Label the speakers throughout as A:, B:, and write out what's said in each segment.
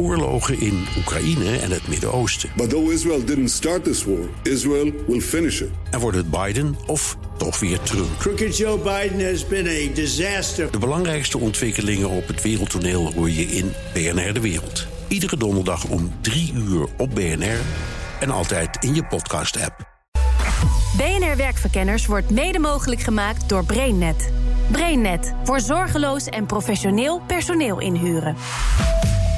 A: oorlogen in Oekraïne en het Midden-Oosten.
B: But though Israel didn't start this war, Israel will finish it.
A: En wordt het Biden of toch weer Trump?
C: Crooked Joe Biden has been a disaster.
A: De belangrijkste ontwikkelingen op het wereldtoneel hoor je in BNR De Wereld. Iedere donderdag om 3 uur op BNR en altijd in je podcast-app.
D: BNR Werkverkenners wordt mede mogelijk gemaakt door BrainNet. BrainNet voor zorgeloos en professioneel personeel inhuren.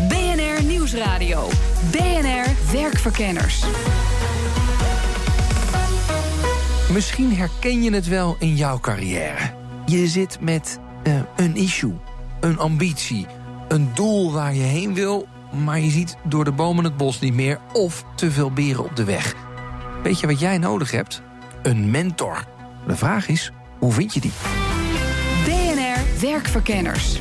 E: BNR Nieuwsradio. BNR Werkverkenners.
F: Misschien herken je het wel in jouw carrière. Je zit met uh, een issue, een ambitie, een doel waar je heen wil, maar je ziet door de bomen het bos niet meer of te veel beren op de weg. Weet je wat jij nodig hebt? Een mentor. De vraag is, hoe vind je die?
E: BNR Werkverkenners.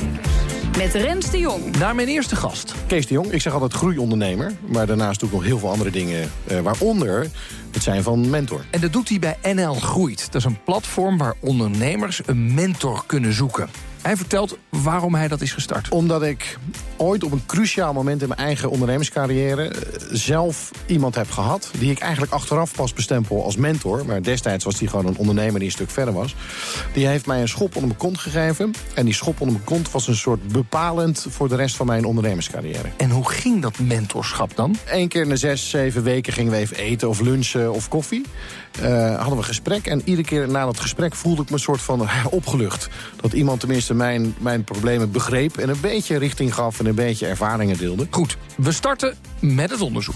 E: Met Rens de Jong.
F: Naar mijn eerste gast.
G: Kees de Jong, ik zeg altijd groeiondernemer. Maar daarnaast doe ik nog heel veel andere dingen. Eh, waaronder het zijn van mentor.
F: En dat doet hij bij NL Groeit. Dat is een platform waar ondernemers een mentor kunnen zoeken. Hij vertelt waarom hij dat is gestart.
G: Omdat ik ooit op een cruciaal moment in mijn eigen ondernemerscarrière... Eh, zelf iemand heb gehad die ik eigenlijk achteraf pas bestempel als mentor. Maar destijds was hij gewoon een ondernemer die een stuk verder was. Die heeft mij een schop onder mijn kont gegeven. En die schop onder mijn kont was een soort bepalend... voor de rest van mijn ondernemerscarrière.
F: En hoe ging dat mentorschap dan?
G: Eén keer in de zes, zeven weken gingen we even eten of lunchen of koffie. Uh, hadden we een gesprek. En iedere keer na dat gesprek voelde ik me een soort van uh, opgelucht. Dat iemand tenminste mijn, mijn problemen begreep... en een beetje richting gaf en een beetje ervaringen deelde.
F: Goed, we starten met het onderzoek.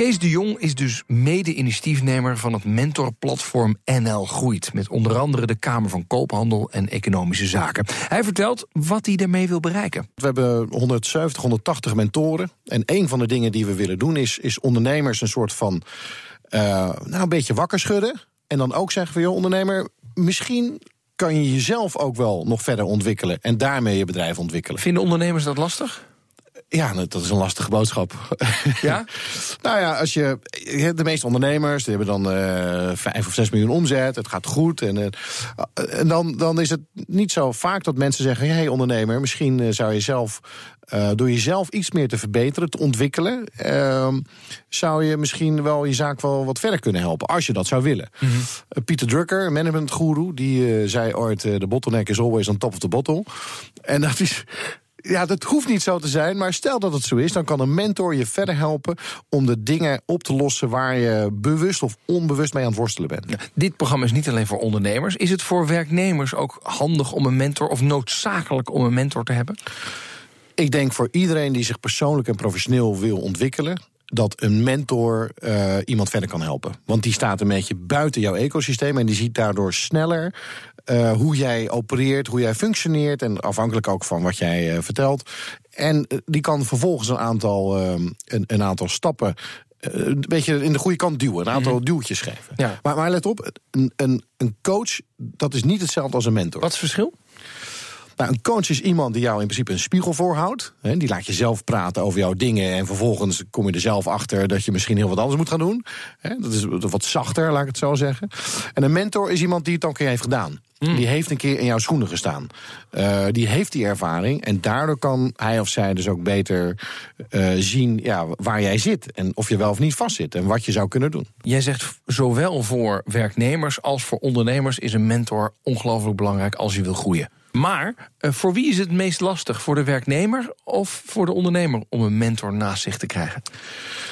F: Kees de Jong is dus mede-initiatiefnemer van het mentorplatform NL Groeit... met onder andere de Kamer van Koophandel en Economische Zaken. Hij vertelt wat hij daarmee wil bereiken.
G: We hebben 170, 180 mentoren. En een van de dingen die we willen doen is, is ondernemers een soort van... Uh, nou, een beetje wakker schudden. En dan ook zeggen van, joh, ondernemer, misschien kan je jezelf ook wel nog verder ontwikkelen... en daarmee je bedrijf ontwikkelen.
F: Vinden ondernemers dat lastig?
G: Ja, dat is een lastige boodschap.
F: Ja?
G: nou ja, als je. De meeste ondernemers die hebben dan uh, vijf of zes miljoen omzet. Het gaat goed. En, uh, en dan, dan is het niet zo vaak dat mensen zeggen: hé, hey, ondernemer, misschien uh, zou je zelf. door jezelf iets meer te verbeteren, te ontwikkelen, ehm, zou je misschien wel je zaak wel wat verder kunnen helpen, als je dat zou willen. Mm -hmm. Pieter Drucker, managementgoeroe, die zei ooit: de bottleneck is always on top of the bottle. En dat is ja, dat hoeft niet zo te zijn, maar stel dat het zo is... dan kan een mentor je verder helpen om de dingen op te lossen... waar je bewust of onbewust mee aan het worstelen bent.
F: dit programma is niet alleen voor ondernemers. Is het voor werknemers ook handig om een mentor... of noodzakelijk om een mentor te hebben?
G: Ik denk voor iedereen die zich persoonlijk en professioneel wil ontwikkelen dat een mentor uh, iemand verder kan helpen. Want die staat een beetje buiten jouw ecosysteem en die ziet daardoor sneller uh, hoe jij opereert, hoe jij functioneert en afhankelijk ook van wat jij uh, vertelt. En die kan vervolgens een aantal, een, een, aantal stappen een beetje in de goede kant duwen. Een aantal mm -hmm. duwtjes geven.
F: Ja.
G: Maar, maar let op, een, een, een coach, dat is niet hetzelfde als een mentor.
F: Wat is het verschil?
G: Nou, een coach is iemand die jou in principe een spiegel voorhoudt. Hè, die laat je zelf praten over jouw dingen. En vervolgens kom je er zelf achter dat je misschien heel wat anders moet gaan doen. Hè, dat is wat zachter, laat ik het zo zeggen. En een mentor is iemand die het al een keer heeft gedaan. Mm. Die heeft een keer in jouw schoenen gestaan. Uh, die heeft die ervaring. En daardoor kan hij of zij dus ook beter uh, zien ja, waar jij zit. En of je wel of niet vastzit. En wat je zou kunnen doen.
F: Jij zegt zowel voor werknemers als voor ondernemers is een mentor ongelooflijk belangrijk als je wil groeien. Maar uh, voor wie is het meest lastig? Voor de werknemer of voor de ondernemer om een mentor naast zich te krijgen?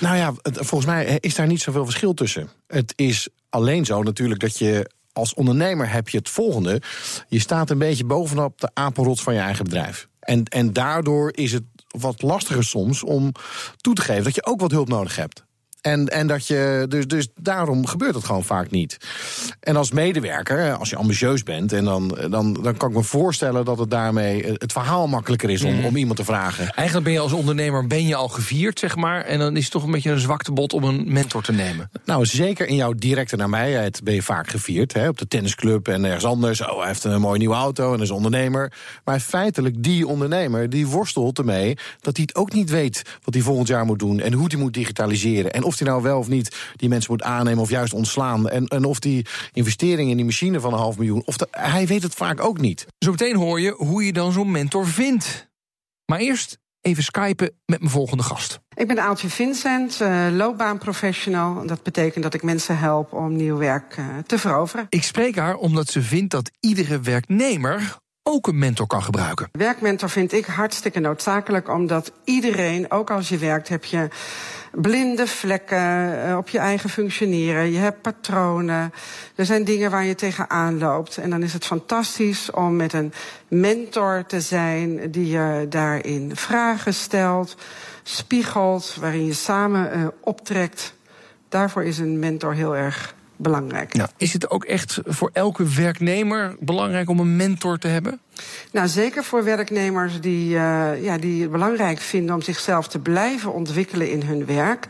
G: Nou ja, volgens mij is daar niet zoveel verschil tussen. Het is alleen zo natuurlijk dat je als ondernemer heb je het volgende. Je staat een beetje bovenop de apenrots van je eigen bedrijf. En, en daardoor is het wat lastiger soms om toe te geven dat je ook wat hulp nodig hebt. En, en dat je, dus, dus daarom gebeurt het gewoon vaak niet. En als medewerker, als je ambitieus bent, en dan, dan, dan kan ik me voorstellen dat het daarmee het verhaal makkelijker is om, mm. om iemand te vragen.
F: Eigenlijk ben je als ondernemer ben je al gevierd, zeg maar. En dan is het toch een beetje een zwaktebod om een mentor te nemen.
G: Nou, zeker in jouw directe nabijheid ben je vaak gevierd. Hè, op de tennisclub en ergens anders. Oh, hij heeft een mooie nieuwe auto en is ondernemer. Maar feitelijk, die ondernemer die worstelt ermee dat hij het ook niet weet wat hij volgend jaar moet doen en hoe hij moet digitaliseren. En of hij nou wel of niet die mensen moet aannemen of juist ontslaan. En, en of die investering in die machine van een half miljoen, of de, hij weet het vaak ook niet.
F: Zo meteen hoor je hoe je dan zo'n mentor vindt. Maar eerst even skypen met mijn volgende gast.
H: Ik ben Aaltje Vincent, uh, loopbaanprofessional. Dat betekent dat ik mensen help om nieuw werk uh, te veroveren.
F: Ik spreek haar omdat ze vindt dat iedere werknemer ook een mentor kan gebruiken.
H: Werkmentor vind ik hartstikke noodzakelijk, omdat iedereen, ook als je werkt, heb je blinde vlekken uh, op je eigen functioneren. Je hebt patronen. Er zijn dingen waar je tegenaan loopt. En dan is het fantastisch om met een mentor te zijn die je daarin vragen stelt, spiegelt, waarin je samen uh, optrekt. Daarvoor is een mentor heel erg belangrijk.
F: Is het ook echt voor elke werknemer belangrijk om een mentor te hebben?
H: Nou, zeker voor werknemers die, uh, ja, die het belangrijk vinden om zichzelf te blijven ontwikkelen in hun werk.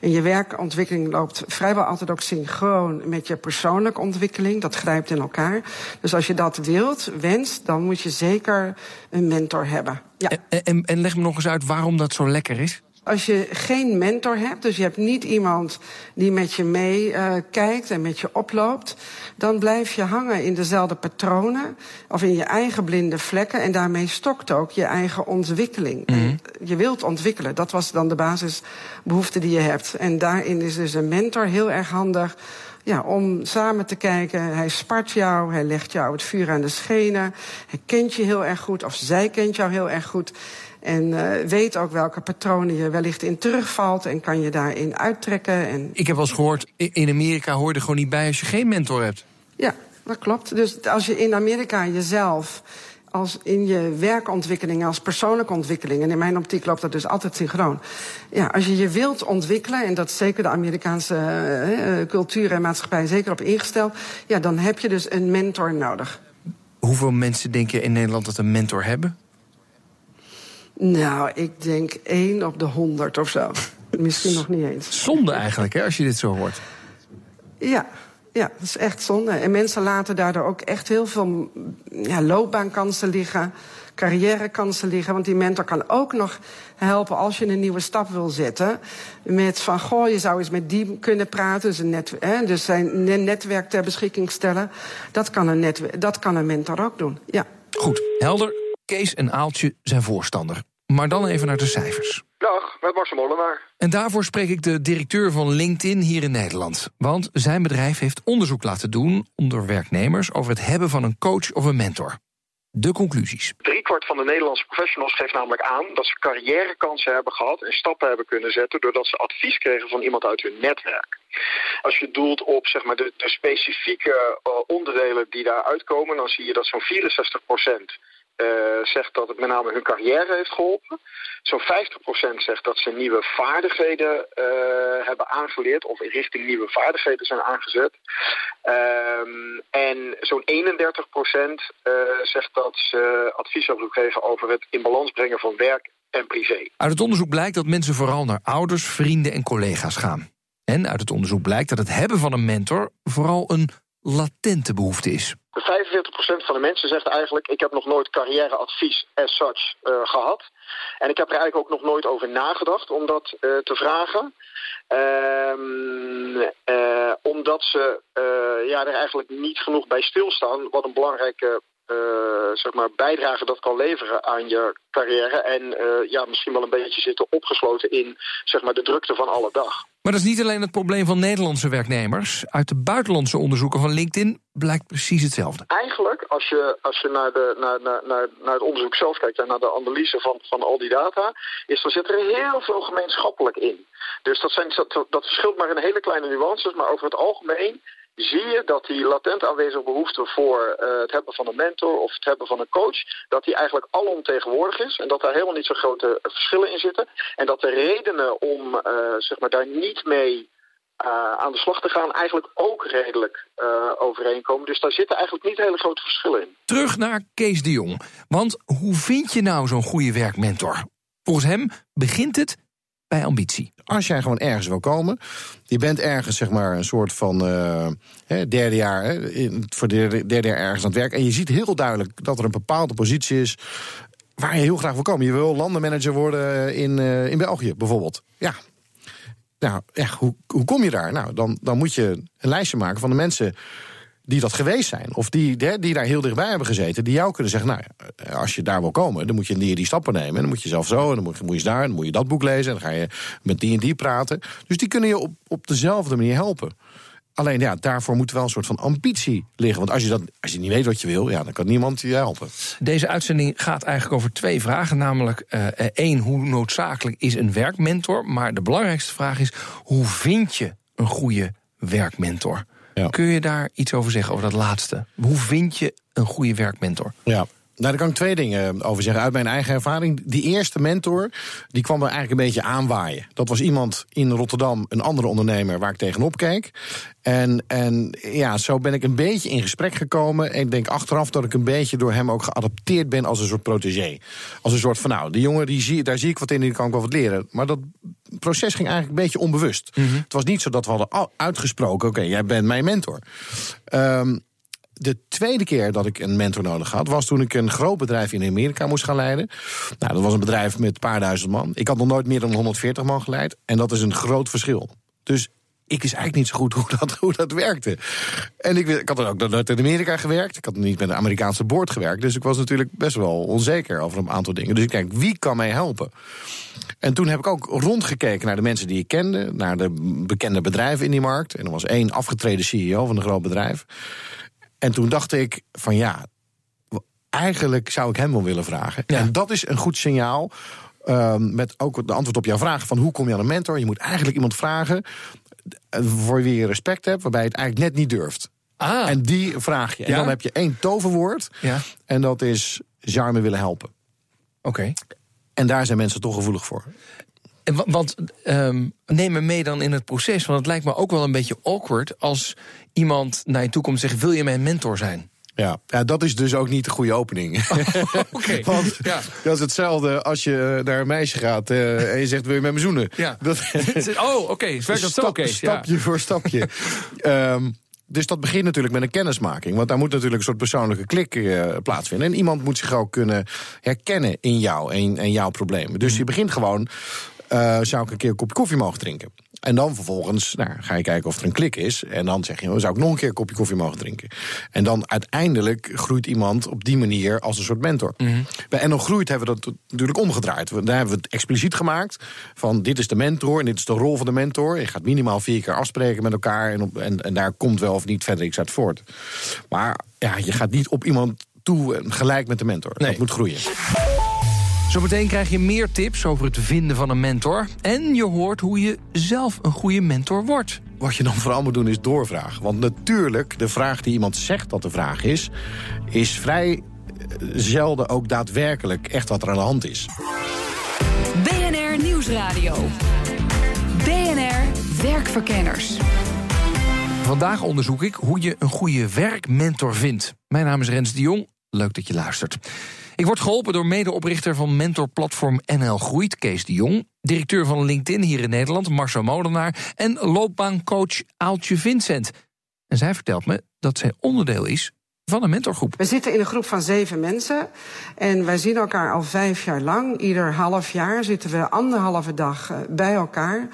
H: En je werkontwikkeling loopt vrijwel altijd ook synchroon met je persoonlijke ontwikkeling. Dat grijpt in elkaar. Dus als je dat wilt, wenst, dan moet je zeker een mentor hebben. Ja.
F: En, en, en leg me nog eens uit waarom dat zo lekker is.
H: Als je geen mentor hebt, dus je hebt niet iemand die met je meekijkt uh, en met je oploopt, dan blijf je hangen in dezelfde patronen of in je eigen blinde vlekken en daarmee stokt ook je eigen ontwikkeling. Mm -hmm. Je wilt ontwikkelen, dat was dan de basisbehoefte die je hebt. En daarin is dus een mentor heel erg handig. Ja, om samen te kijken. Hij spart jou, hij legt jou het vuur aan de schenen. Hij kent je heel erg goed, of zij kent jou heel erg goed. En uh, weet ook welke patronen je wellicht in terugvalt en kan je daarin uittrekken. En...
F: Ik heb wel eens gehoord, in Amerika hoor je er gewoon niet bij als je geen mentor hebt.
H: Ja, dat klopt. Dus als je in Amerika jezelf als in je werkontwikkeling, als persoonlijke ontwikkeling. En in mijn optiek loopt dat dus altijd synchroon. Ja, als je je wilt ontwikkelen, en dat is zeker de Amerikaanse uh, cultuur en maatschappij zeker op ingesteld, ja, dan heb je dus een mentor nodig.
F: Hoeveel mensen denk je in Nederland dat een mentor hebben?
H: Nou, ik denk één op de honderd of zo. Misschien nog niet eens.
F: Zonde eigenlijk, hè, als je dit zo hoort.
H: Ja, ja, dat is echt zonde. En mensen laten daardoor ook echt heel veel ja, loopbaankansen liggen, carrièrekansen liggen. Want die mentor kan ook nog helpen als je een nieuwe stap wil zetten. Met van, goh, je zou eens met die kunnen praten. Dus, een net, hè, dus zijn netwerk ter beschikking stellen. Dat kan, een netwerk, dat kan een mentor ook doen, ja.
F: Goed, helder. Kees en Aaltje zijn voorstander. Maar dan even naar de cijfers.
I: Dag, met Marcel Molenaar.
F: En daarvoor spreek ik de directeur van LinkedIn hier in Nederland. Want zijn bedrijf heeft onderzoek laten doen onder werknemers over het hebben van een coach of een mentor. De conclusies.
I: Driekwart van de Nederlandse professionals geeft namelijk aan dat ze carrièrekansen hebben gehad en stappen hebben kunnen zetten doordat ze advies kregen van iemand uit hun netwerk. Als je doelt op zeg maar, de, de specifieke uh, onderdelen die daar uitkomen, dan zie je dat zo'n 64 procent uh, zegt dat het met name hun carrière heeft geholpen. Zo'n 50% zegt dat ze nieuwe vaardigheden uh, hebben aangeleerd of in richting nieuwe vaardigheden zijn aangezet. Um, en zo'n 31% uh, zegt dat ze advies hebben gekregen over het in balans brengen van werk en privé.
F: Uit het onderzoek blijkt dat mensen vooral naar ouders, vrienden en collega's gaan. En uit het onderzoek blijkt dat het hebben van een mentor vooral een latente behoefte is.
I: 45% van de mensen zegt eigenlijk... ik heb nog nooit carrièreadvies as such uh, gehad. En ik heb er eigenlijk ook nog nooit over nagedacht om dat uh, te vragen. Um, uh, omdat ze ja, er eigenlijk niet genoeg bij stilstaan... wat een belangrijke uh, zeg maar bijdrage dat kan leveren aan je carrière. En uh, ja, misschien wel een beetje zitten opgesloten in zeg maar, de drukte van alle dag.
F: Maar dat is niet alleen het probleem van Nederlandse werknemers. Uit de buitenlandse onderzoeken van LinkedIn blijkt precies hetzelfde.
I: Eigenlijk, als je, als je naar, de, naar, naar, naar, naar het onderzoek zelf kijkt en naar de analyse van, van al die data, is er zit er heel veel gemeenschappelijk in. Dus dat, zijn, dat, dat verschilt maar in hele kleine nuances, maar over het algemeen zie je dat die latent aanwezige behoefte voor uh, het hebben van een mentor of het hebben van een coach, dat die eigenlijk alomtegenwoordig is en dat daar helemaal niet zo grote verschillen in zitten. En dat de redenen om uh, zeg maar daar niet mee uh, aan de slag te gaan eigenlijk ook redelijk overeenkomen. Dus daar zitten eigenlijk niet hele grote verschillen in.
F: Terug naar Kees de Jong. Want hoe vind je nou zo'n goede werkmentor? Volgens hem begint het bij ambitie.
G: Als jij gewoon ergens wil komen, je bent ergens zeg maar een soort van uh, derde jaar, hè, in, voor de derde jaar ergens aan het werk. En je ziet heel duidelijk dat er een bepaalde positie is waar je heel graag wil komen. Je wil landenmanager worden in, uh, in België bijvoorbeeld. Ja. Nou, ja, hoe, hoe kom je daar? Nou, dan, dan moet je een lijstje maken van de mensen die dat geweest zijn. Of die, die, daar heel dichtbij hebben gezeten. Die jou kunnen zeggen, nou, ja, als je daar wil komen... dan moet je die, die stappen nemen. En dan moet je zelf zo, en dan moet, moet je daar... dan moet je dat boek lezen, en dan ga je met die en die praten. Dus die kunnen je op, op dezelfde manier helpen. Alleen ja, daarvoor moet wel een soort van ambitie liggen. Want als je, dat, als je niet weet wat je wil, ja, dan kan niemand je helpen.
F: Deze uitzending gaat eigenlijk over twee vragen. Namelijk, eh, eh, één, hoe noodzakelijk is een werkmentor? Maar de belangrijkste vraag is, hoe vind je een goede werkmentor?
G: Ja.
F: Kun je daar iets over zeggen, over dat laatste? Hoe vind je een goede werkmentor?
G: Ja. Nou, daar kan ik twee dingen over zeggen. Uit mijn eigen ervaring. Die eerste mentor, die kwam er eigenlijk een beetje aanwaaien. Dat was iemand in Rotterdam, een andere ondernemer, waar ik tegenop keek. En, en ja, zo ben ik een beetje in gesprek gekomen. En ik denk achteraf dat ik een beetje door hem ook geadopteerd ben als een soort protégé. Als een soort van, nou, die jongen, die zie, daar zie ik wat in, die kan ik wel wat leren. Maar dat proces ging eigenlijk een beetje onbewust. Het was niet zo dat we hadden uitgesproken, oké, jij bent mijn mentor. Um, de tweede keer dat ik een mentor nodig had, was toen ik een groot bedrijf in Amerika moest gaan leiden. Nou, dat was een bedrijf met een paar duizend man. Ik had nog nooit meer dan 140 man geleid. En dat is een groot verschil. Dus ik wist eigenlijk niet zo goed hoe dat, hoe dat werkte. En ik, ik had dan ook nog nooit in Amerika gewerkt. Ik had niet met een Amerikaanse boord gewerkt. Dus ik was natuurlijk best wel onzeker over een aantal dingen. Dus ik denk, wie kan mij helpen? En toen heb ik ook rondgekeken naar de mensen die ik kende. Naar de bekende bedrijven in die markt. En er was één afgetreden CEO van een groot bedrijf. En toen dacht ik van ja, eigenlijk zou ik hem wel willen vragen.
F: Ja.
G: En dat is een goed signaal. Um, met ook de antwoord op jouw vraag van hoe kom je aan een mentor? Je moet eigenlijk iemand vragen voor wie je respect hebt, waarbij je het eigenlijk net niet durft.
F: Ah.
G: En die vraag je. En
F: Ja?
G: dan heb je één toverwoord.
F: Ja.
G: En dat is zou je me willen helpen.
F: Oké.
G: En daar zijn mensen toch gevoelig voor.
F: Want ehm, neem me mee dan in het proces. Want het lijkt me ook wel een beetje awkward als iemand naar je toe komt en zegt: Wil je mijn mentor zijn?
G: Ja. ja, dat is dus ook niet de goede opening.
F: Oké.
G: Want
F: Ja.
G: dat is hetzelfde als je naar een meisje gaat eh, en je zegt: Wil je met me zoenen?
F: Ja.
G: Dat,
F: oh, oké. Ja.
G: Stapje voor stapje. Ehm, dus dat begint natuurlijk met een kennismaking. Want daar moet natuurlijk een soort persoonlijke klik eh, plaatsvinden. En iemand moet zich ook kunnen herkennen in jou en, en jouw problemen. Dus je begint gewoon, eh, zou ik een keer een kopje koffie mogen drinken? En dan vervolgens nou, ga je kijken of er een klik is. En dan zeg je, oh, zou ik nog een keer een kopje koffie mogen drinken? En dan uiteindelijk groeit iemand op die manier als een soort mentor. Bij En dan groeit hebben we dat natuurlijk omgedraaid. Daar hebben we het expliciet gemaakt. Van dit is de mentor en dit is de rol van de mentor. Je gaat minimaal vier keer afspreken met elkaar. En, op, en, en daar komt wel of niet verder iets uit voort. Maar ja, je gaat niet op iemand toe en gelijk met de mentor.
F: Nee.
G: Dat moet groeien.
F: Zometeen krijg je meer tips over het vinden van een mentor. En je hoort hoe je zelf een goede mentor wordt.
G: Wat je dan vooral moet doen is doorvragen. Want natuurlijk, de vraag die iemand zegt dat de vraag is... is vrij eh, zelden ook daadwerkelijk echt wat er aan de hand is.
E: BNR Nieuwsradio. BNR Werkverkenners.
F: Vandaag onderzoek ik hoe je een goede werkmentor vindt. Mijn naam is Rens de Jong. Leuk dat je luistert. Ik word geholpen door medeoprichter van mentorplatform NL Groeit, Kees de Jong. Directeur van LinkedIn hier in Nederland, Marcel Molenaar. En loopbaancoach Aaltje Vincent. En zij vertelt me dat zij onderdeel is van een mentorgroep.
H: We zitten in een groep van zeven mensen. En wij zien elkaar al vijf jaar lang. Ieder half jaar zitten we anderhalve dag eh, bij elkaar.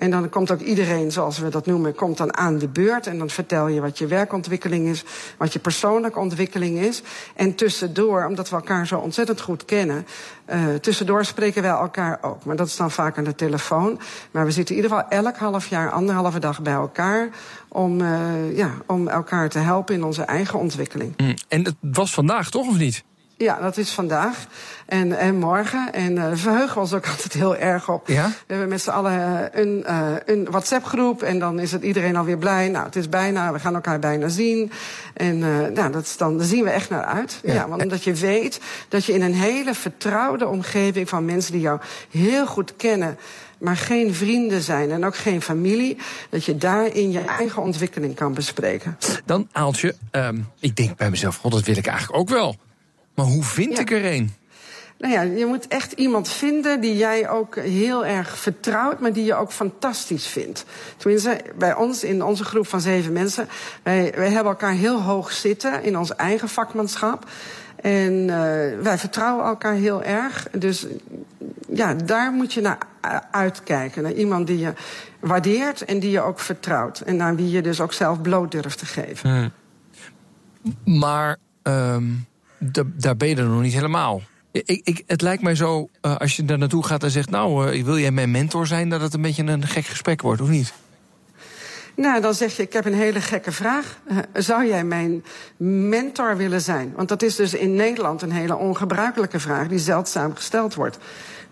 H: En dan komt ook iedereen, zoals we dat noemen, komt dan aan de beurt. En dan vertel je wat je werkontwikkeling is, wat je persoonlijke ontwikkeling is. En tussendoor, omdat we elkaar zo ontzettend goed kennen, uh, tussendoor spreken wij elkaar ook. Maar dat is dan vaak aan de telefoon. Maar we zitten in ieder geval elk half jaar, anderhalve dag bij elkaar. Om, uh, ja, om elkaar te helpen in onze eigen ontwikkeling.
F: Mm. En het was vandaag, toch, of niet?
H: Ja, dat is vandaag en, en morgen. En uh, verheugen ons ook altijd heel erg op.
F: Ja?
H: We hebben met z'n allen een, uh, een WhatsApp-groep. En dan is het iedereen alweer blij. Nou, het is bijna, we gaan elkaar bijna zien. En uh, nou, dat is dan, daar zien we echt naar uit. Ja. ja, want omdat je weet dat je in een hele vertrouwde omgeving van mensen die jou heel goed kennen maar geen vrienden zijn en ook geen familie, dat je daarin je eigen ontwikkeling kan bespreken.
F: Dan Aaltje, um, ik denk bij mezelf, god, dat wil ik eigenlijk ook wel. Maar hoe vind
H: Ja.
F: ik er een?
H: Nou ja, je moet echt iemand vinden die jij ook heel erg vertrouwt, maar die je ook fantastisch vindt. Tenminste, bij ons, in onze groep van zeven mensen, wij, wij hebben elkaar heel hoog zitten in ons eigen vakmanschap. En uh, wij vertrouwen elkaar heel erg. Dus ja, daar moet je naar uitkijken. Naar iemand die je waardeert en die je ook vertrouwt. En naar wie je dus ook zelf bloot durft te geven.
F: Hmm. Maar ehm, da- daar ben je er nog niet helemaal. Ik, ik, het lijkt mij zo, eh, als je daar naartoe gaat en zegt... nou, eh, wil jij mijn mentor zijn, dat het een beetje een gek gesprek wordt, of niet?
H: Nou, dan zeg je, ik heb een hele gekke vraag. Eh, zou jij mijn mentor willen zijn? Want dat is dus in Nederland een hele ongebruikelijke vraag... die zeldzaam gesteld wordt.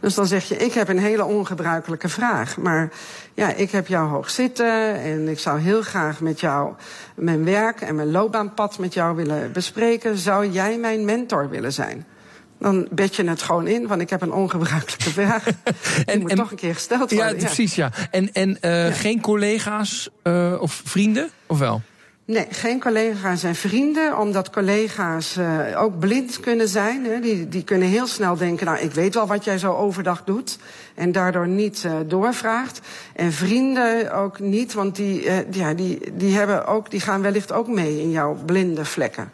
H: Dus dan zeg je, ik heb een hele ongebruikelijke vraag. Maar ja, ik heb jou hoog zitten en ik zou heel graag met jou mijn werk en mijn loopbaanpad met jou willen bespreken. Zou jij mijn mentor willen zijn? Dan bed je het gewoon in, want ik heb een ongebruikelijke vraag. en, moet
F: en-
H: toch een keer gesteld
F: Ja,
H: worden.
F: precies, ja. En, en eh, geen collega's eh, of vrienden, of wel?
H: Nee, geen collega's en vrienden, omdat collega's uh, ook blind kunnen zijn. Hè. Die, die kunnen heel snel denken, nou, ik weet wel wat jij zo overdag doet. En daardoor niet uh, doorvraagt. En vrienden ook niet, want die, uh, ja, die, die, hebben ook, die gaan wellicht ook mee in jouw blinde vlekken.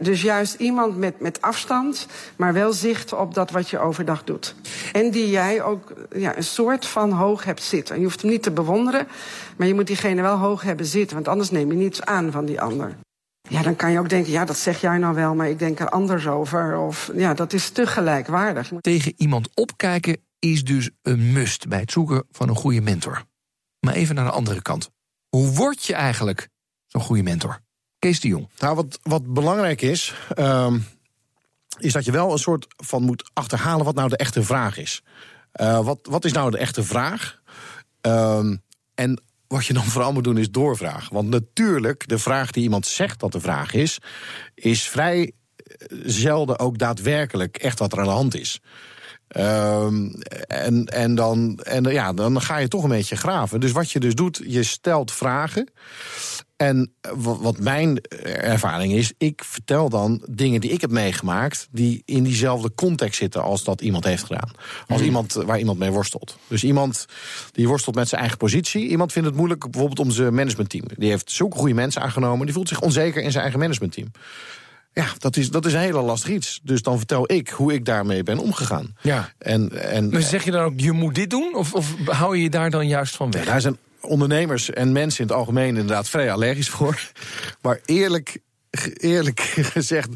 H: Dus juist iemand met, met afstand, maar wel zicht op dat wat je overdag doet. En die jij ook ja, een soort van hoog hebt zitten. Je hoeft hem niet te bewonderen, maar je moet diegene wel hoog hebben zitten, want anders neem je niets aan van die ander. Ja, dan kan je ook denken, ja, dat zeg jij nou wel, maar ik denk er anders over. Of ja, dat is te gelijkwaardig.
F: Tegen iemand opkijken is dus een must bij het zoeken van een goede mentor. Maar even naar de andere kant. Hoe word je eigenlijk zo'n goede mentor? Kees de Jong.
G: Nou, wat, wat belangrijk is, um, is dat je wel een soort van moet achterhalen wat nou de echte vraag is. Uh, wat, wat is nou de echte vraag? Um, en wat je dan vooral moet doen is doorvragen. Want natuurlijk, de vraag die iemand zegt dat de vraag is, is vrij zelden ook daadwerkelijk echt wat er aan de hand is. Um, en, en, dan, en ja, dan ga je toch een beetje graven. Dus wat je dus doet, je stelt vragen. En wat mijn ervaring is, ik vertel dan dingen die ik heb meegemaakt, die in diezelfde context zitten als dat iemand heeft gedaan. Als mm. iemand waar iemand mee worstelt. Dus iemand die worstelt met zijn eigen positie. Iemand vindt het moeilijk bijvoorbeeld om zijn managementteam. Die heeft zulke goede mensen aangenomen, die voelt zich onzeker in zijn eigen managementteam. Ja, dat is, dat is een hele lastig iets. Dus dan vertel ik hoe ik daarmee ben omgegaan.
F: Ja.
G: En, en,
F: maar zeg je dan ook, je moet dit doen? Of, of hou je je daar dan juist van weg?
G: Ja, daar zijn ondernemers en mensen in het algemeen inderdaad vrij allergisch voor. Maar eerlijk, eerlijk gezegd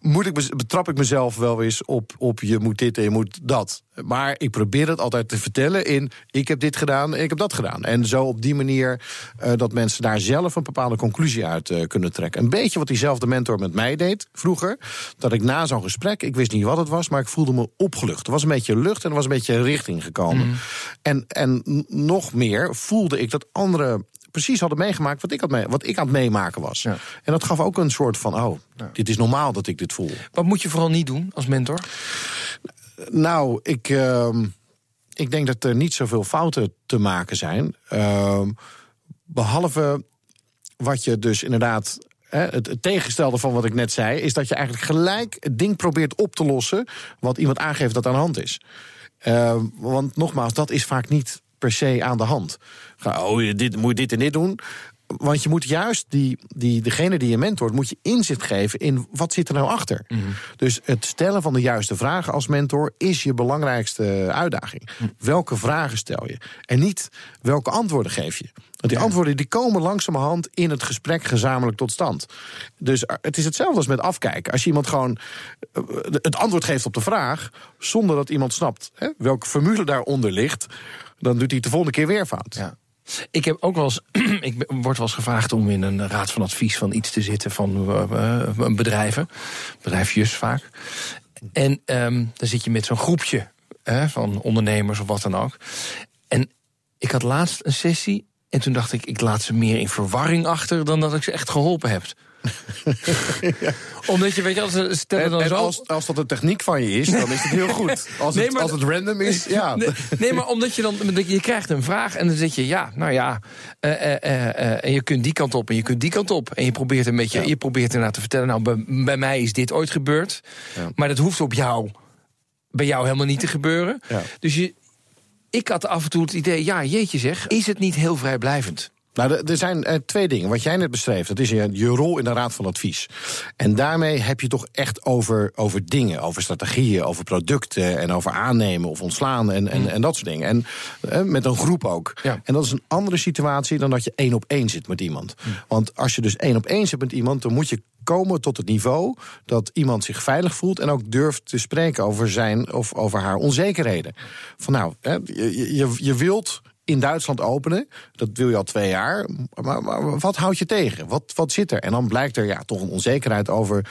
G: moet ik, betrap ik mezelf wel eens op, op je moet dit en je moet dat. Maar ik probeer het altijd te vertellen in ik heb dit gedaan en ik heb dat gedaan. En zo op die manier uh, dat mensen daar zelf een bepaalde conclusie uit uh, kunnen trekken. Een beetje wat diezelfde mentor met mij deed vroeger. Dat ik na zo'n gesprek, ik wist niet wat het was, maar ik voelde me opgelucht. Er was een beetje lucht en er was een beetje richting gekomen. Mm. En, en nog meer voelde ik dat anderen precies hadden meegemaakt wat ik, had mee, wat ik aan het meemaken was. Ja. En dat gaf ook een soort van, oh, ja. dit is normaal dat ik dit voel.
F: Wat moet je vooral niet doen als mentor?
G: Nou, ik, uh, ik denk dat er niet zoveel fouten te maken zijn. Uh, behalve wat je dus inderdaad het, het, tegenstelde van wat ik net zei, is dat je eigenlijk gelijk het ding probeert op te lossen wat iemand aangeeft dat aan de hand is. Uh, want nogmaals, dat is vaak niet per se aan de hand. Oh, dit, moet je dit en dit doen. Want je moet juist die, die, degene die je mentort, moet je inzicht geven in wat zit er nou achter. Mm -hmm. Dus het stellen van de juiste vragen als mentor is je belangrijkste uitdaging. Mm. Welke vragen stel je? En niet welke antwoorden geef je. Want die antwoorden die komen langzamerhand in het gesprek gezamenlijk tot stand. Dus het is hetzelfde als met afkijken. Als je iemand gewoon het antwoord geeft op de vraag, zonder dat iemand snapt hè, welke formule daaronder ligt, dan doet hij de volgende keer weer fout.
F: Ja. Ik heb ook wel eens, ik word wel eens gevraagd om in een raad van advies van iets te zitten van uh, bedrijven, bedrijfjes vaak. En um, dan zit je met zo'n groepje hè, van ondernemers of wat dan ook. En ik had laatst een sessie en toen dacht ik, ik laat ze meer in verwarring achter dan dat ik ze echt geholpen heb. Ja. Omdat je, weet je, als ze stellen dan
G: en
F: zo...
G: Als, als dat een techniek van je is, dan is het heel goed. Als, nee, het, maar, als het random is, ja.
F: Nee, nee, maar omdat je dan... Je krijgt een vraag en dan zeg je, ja, nou ja... Uh, uh, uh, en je kunt die kant op en je kunt die kant op. En je probeert een beetje, ja. je probeert ernaar te vertellen... nou, bij, bij mij is dit ooit gebeurd. Ja. Maar dat hoeft op jou, bij jou helemaal niet te gebeuren. Dus je, ik had af en toe het idee, ja, jeetje zeg... is het niet heel vrijblijvend?
G: Nou, er zijn uh, twee dingen. Wat jij net beschreef, dat is je, je rol in de Raad van Advies. En daarmee heb je toch echt over, over dingen, over strategieën, over producten en over aannemen of ontslaan en, en, en dat soort dingen. En uh, met een groep ook.
F: Ja.
G: En dat is een andere situatie dan dat je één op één zit met iemand. Want als je dus één op één zit met iemand, dan moet je komen tot het niveau dat iemand zich veilig voelt en ook durft te spreken over zijn of over haar onzekerheden. Van nou, hè, je, je, je wilt in Duitsland openen. Dat wil je al twee jaar. Maar, wat houdt je tegen? Wat, wat zit er? En dan blijkt er ja, toch een onzekerheid over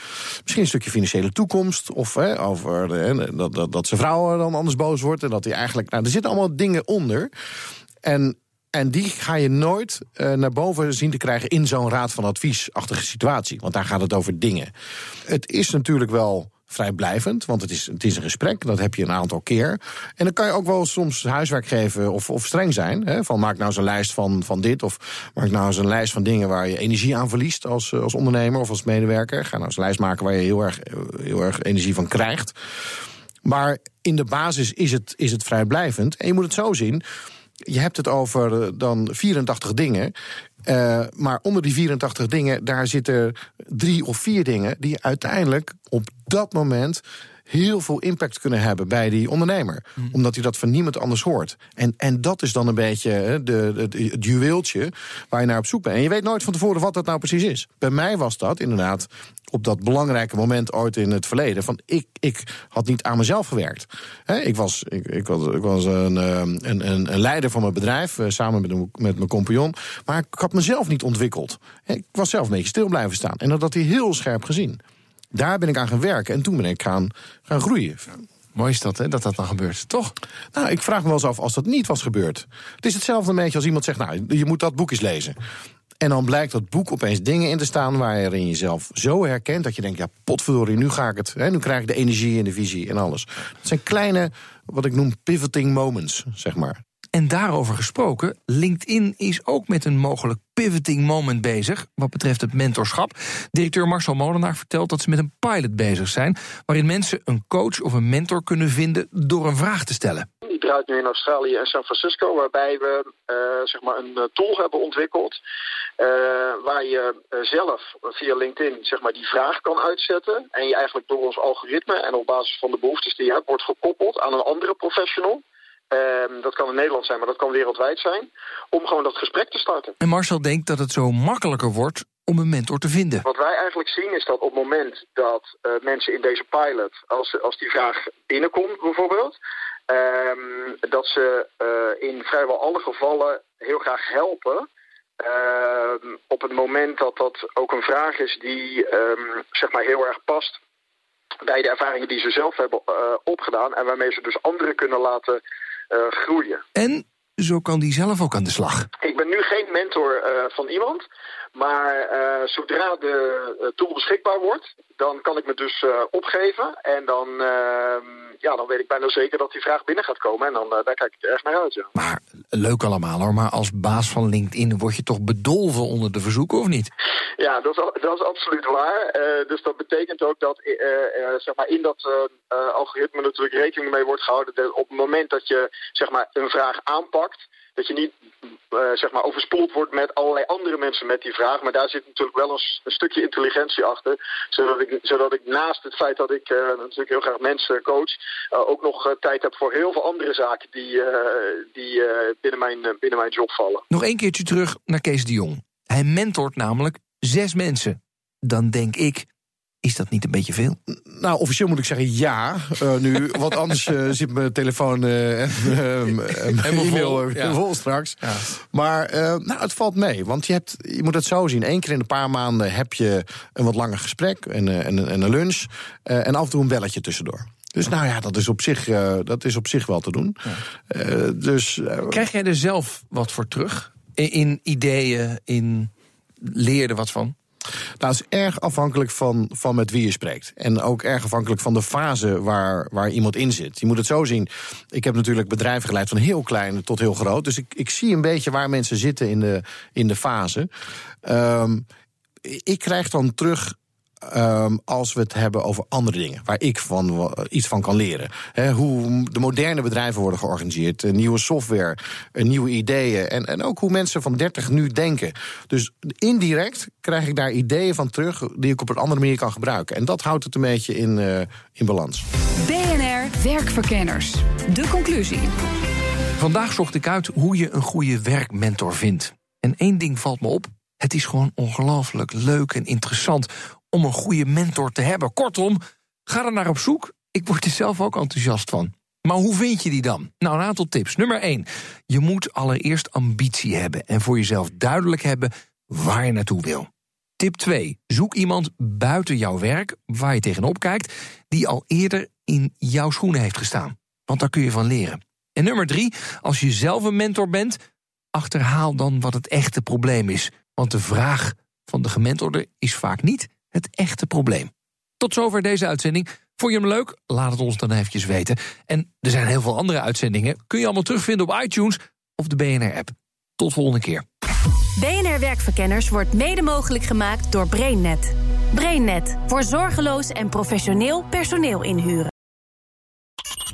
G: misschien een stukje financiële toekomst. Of hè, over dat, dat, dat zijn vrouw dan anders boos wordt. En dat hij eigenlijk. Nou, er zitten allemaal dingen onder. En en die ga je nooit uh, naar boven zien te krijgen in zo'n raad van adviesachtige situatie. Want daar gaat het over dingen. Het is natuurlijk wel vrijblijvend, want het is, het is een gesprek. Dat heb je een aantal keer. En dan kan je ook wel soms huiswerk geven of, of streng zijn. Hè, van maak nou eens een lijst van, van dit. Of maak nou eens een lijst van dingen waar je energie aan verliest als, als ondernemer of als medewerker. Ga nou eens een lijst maken waar je heel erg, heel erg energie van krijgt. Maar in de basis is het, is het vrijblijvend. En je moet het zo zien je hebt het over eh, dan 84 dingen. Uh, maar onder die 84 dingen, daar zitten drie of vier dingen die uiteindelijk op dat moment heel veel impact kunnen hebben bij die ondernemer. Mm. Omdat hij dat van niemand anders hoort. En, en dat is dan een beetje de, de, het juweeltje waar je naar op zoek bent. En je weet nooit van tevoren wat dat nou precies is. Bij mij was dat inderdaad op dat belangrijke moment ooit in het verleden. Van ik, ik had niet aan mezelf gewerkt. ik, was, ik, ik was, ik was een, een, een, een leider van mijn bedrijf, eh, samen met, met mijn compagnon. Maar ik had mezelf niet ontwikkeld. Ik was zelf een beetje stil blijven staan. En dat had hij heel scherp gezien. Daar ben ik aan gaan werken en toen ben ik gaan, gaan groeien.
F: Mooi is dat, hè, dat dat dan gebeurt, toch?
G: Nou, ik vraag me wel eens af als dat niet was gebeurd. Het is hetzelfde een beetje als iemand zegt, nou, je moet dat boek eens lezen. En dan blijkt dat boek opeens dingen in te staan waarin je jezelf zo herkent dat je denkt: ja, potverdorie, nu ga ik het. Hè, nu krijg ik de energie en de visie en alles. Dat zijn kleine, wat ik noem pivoting moments, zeg maar.
F: En daarover gesproken, LinkedIn is ook met een mogelijk pivoting moment bezig wat betreft het mentorschap. Directeur Marcel Molenaar vertelt dat ze met een pilot bezig zijn, waarin mensen een coach of een mentor kunnen vinden door een vraag te stellen.
I: Die draait nu in Australië en San Francisco, waarbij we uh, zeg maar een eh, tool hebben ontwikkeld. Uh, waar je zelf via LinkedIn zeg maar, die vraag kan uitzetten. En je eigenlijk door ons algoritme en op basis van de behoeftes die je hebt, wordt gekoppeld aan een andere professional. Um, dat kan in Nederland zijn, maar dat kan wereldwijd zijn. Om gewoon dat gesprek te starten.
F: En Marcel denkt dat het zo makkelijker wordt om een mentor te vinden.
I: Wat wij eigenlijk zien is dat op het moment dat uh, mensen in deze pilot, als, als die vraag binnenkomt bijvoorbeeld, um, dat ze uh, in vrijwel alle gevallen heel graag helpen. Uh, op het moment dat dat ook een vraag is die um, zeg maar heel erg past bij de ervaringen die ze zelf hebben uh, opgedaan en waarmee ze dus anderen kunnen laten groeien.
F: En zo kan die zelf ook aan de slag.
I: Ik ben nu geen mentor uh, van iemand. Maar uh, zodra de tool beschikbaar wordt, dan kan ik me dus uh, opgeven. En dan, ja, dan weet ik bijna zeker dat die vraag binnen gaat komen. En dan daar kijk ik erg naar uit. Ja.
F: Maar leuk allemaal hoor. Maar als baas van LinkedIn word je toch bedolven onder de verzoeken, of niet?
I: Ja, dat is, dat is absoluut waar. dus dat betekent ook dat zeg maar in dat algoritme natuurlijk rekening mee wordt gehouden. Dat op het moment dat je zeg maar, een vraag aanpakt dat je niet uh, zeg maar overspoeld wordt met allerlei andere mensen met die vraag. Maar daar zit natuurlijk wel een, een stukje intelligentie achter. Zodat ik, zodat ik naast het feit dat ik uh, natuurlijk heel graag mensen coach... Uh, ook nog tijd heb voor heel veel andere zaken die, die binnen, mijn, binnen mijn job vallen.
F: Nog een keertje terug naar Kees de Jong. Hij mentort namelijk zes mensen. Dan denk ik, is dat niet een beetje veel?
G: Nou, officieel moet ik zeggen ja. Uh, nu, want anders uh, zit mijn telefoon uh, en mijn e-mail vol, ja. vol straks. Ja. Maar nou, het valt mee. Want je, hebt, je moet het zo zien. Eén keer in een paar maanden heb je een wat langer gesprek en, en, en een lunch. en af en toe een belletje tussendoor. Dus nou ja, dat is op zich, dat is op zich wel te doen. Ja. dus,
F: Krijg jij er zelf wat voor terug? In, in ideeën, in leer er wat van?
G: Nou, is erg afhankelijk van, van met wie je spreekt. En ook erg afhankelijk van de fase waar, waar iemand in zit. Je moet het zo zien. Ik heb natuurlijk bedrijven geleid van heel klein tot heel groot. Dus ik, ik zie een beetje waar mensen zitten in de, in de fase. Um, ik krijg dan terug Um, als we het hebben over andere dingen, waar ik van, iets van kan leren. He, hoe de moderne bedrijven worden georganiseerd, nieuwe software, nieuwe ideeën en, en ook hoe mensen van 30 nu denken. Dus indirect krijg ik daar ideeën van terug die ik op een andere manier kan gebruiken. En dat houdt het een beetje in, uh, in balans.
E: BNR Werkverkenners. De conclusie.
F: Vandaag zocht ik uit hoe je een goede werkmentor vindt. En één ding valt me op. Het is gewoon ongelooflijk leuk en interessant om een goede mentor te hebben. Kortom, ga er naar op zoek. Ik word er zelf ook enthousiast van. Maar hoe vind je die dan? Nou, een aantal tips. Nummer 1. Je moet allereerst ambitie hebben en voor jezelf duidelijk hebben waar je naartoe wil. Tip 2. Zoek iemand buiten jouw werk waar je tegenop kijkt, die al eerder in jouw schoenen heeft gestaan. Want daar kun je van leren. En nummer 3. Als je zelf een mentor bent, achterhaal dan wat het echte probleem is. Want de vraag van de gementorde is vaak niet het echte probleem. Tot zover deze uitzending. Vond je hem leuk? Laat het ons dan eventjes weten. En er zijn heel veel andere uitzendingen. Kun je allemaal terugvinden op iTunes of de BNR-app. Tot volgende keer.
D: BNR Werkverkenners wordt mede mogelijk gemaakt door BrainNet. BrainNet voor zorgeloos en professioneel personeel inhuren.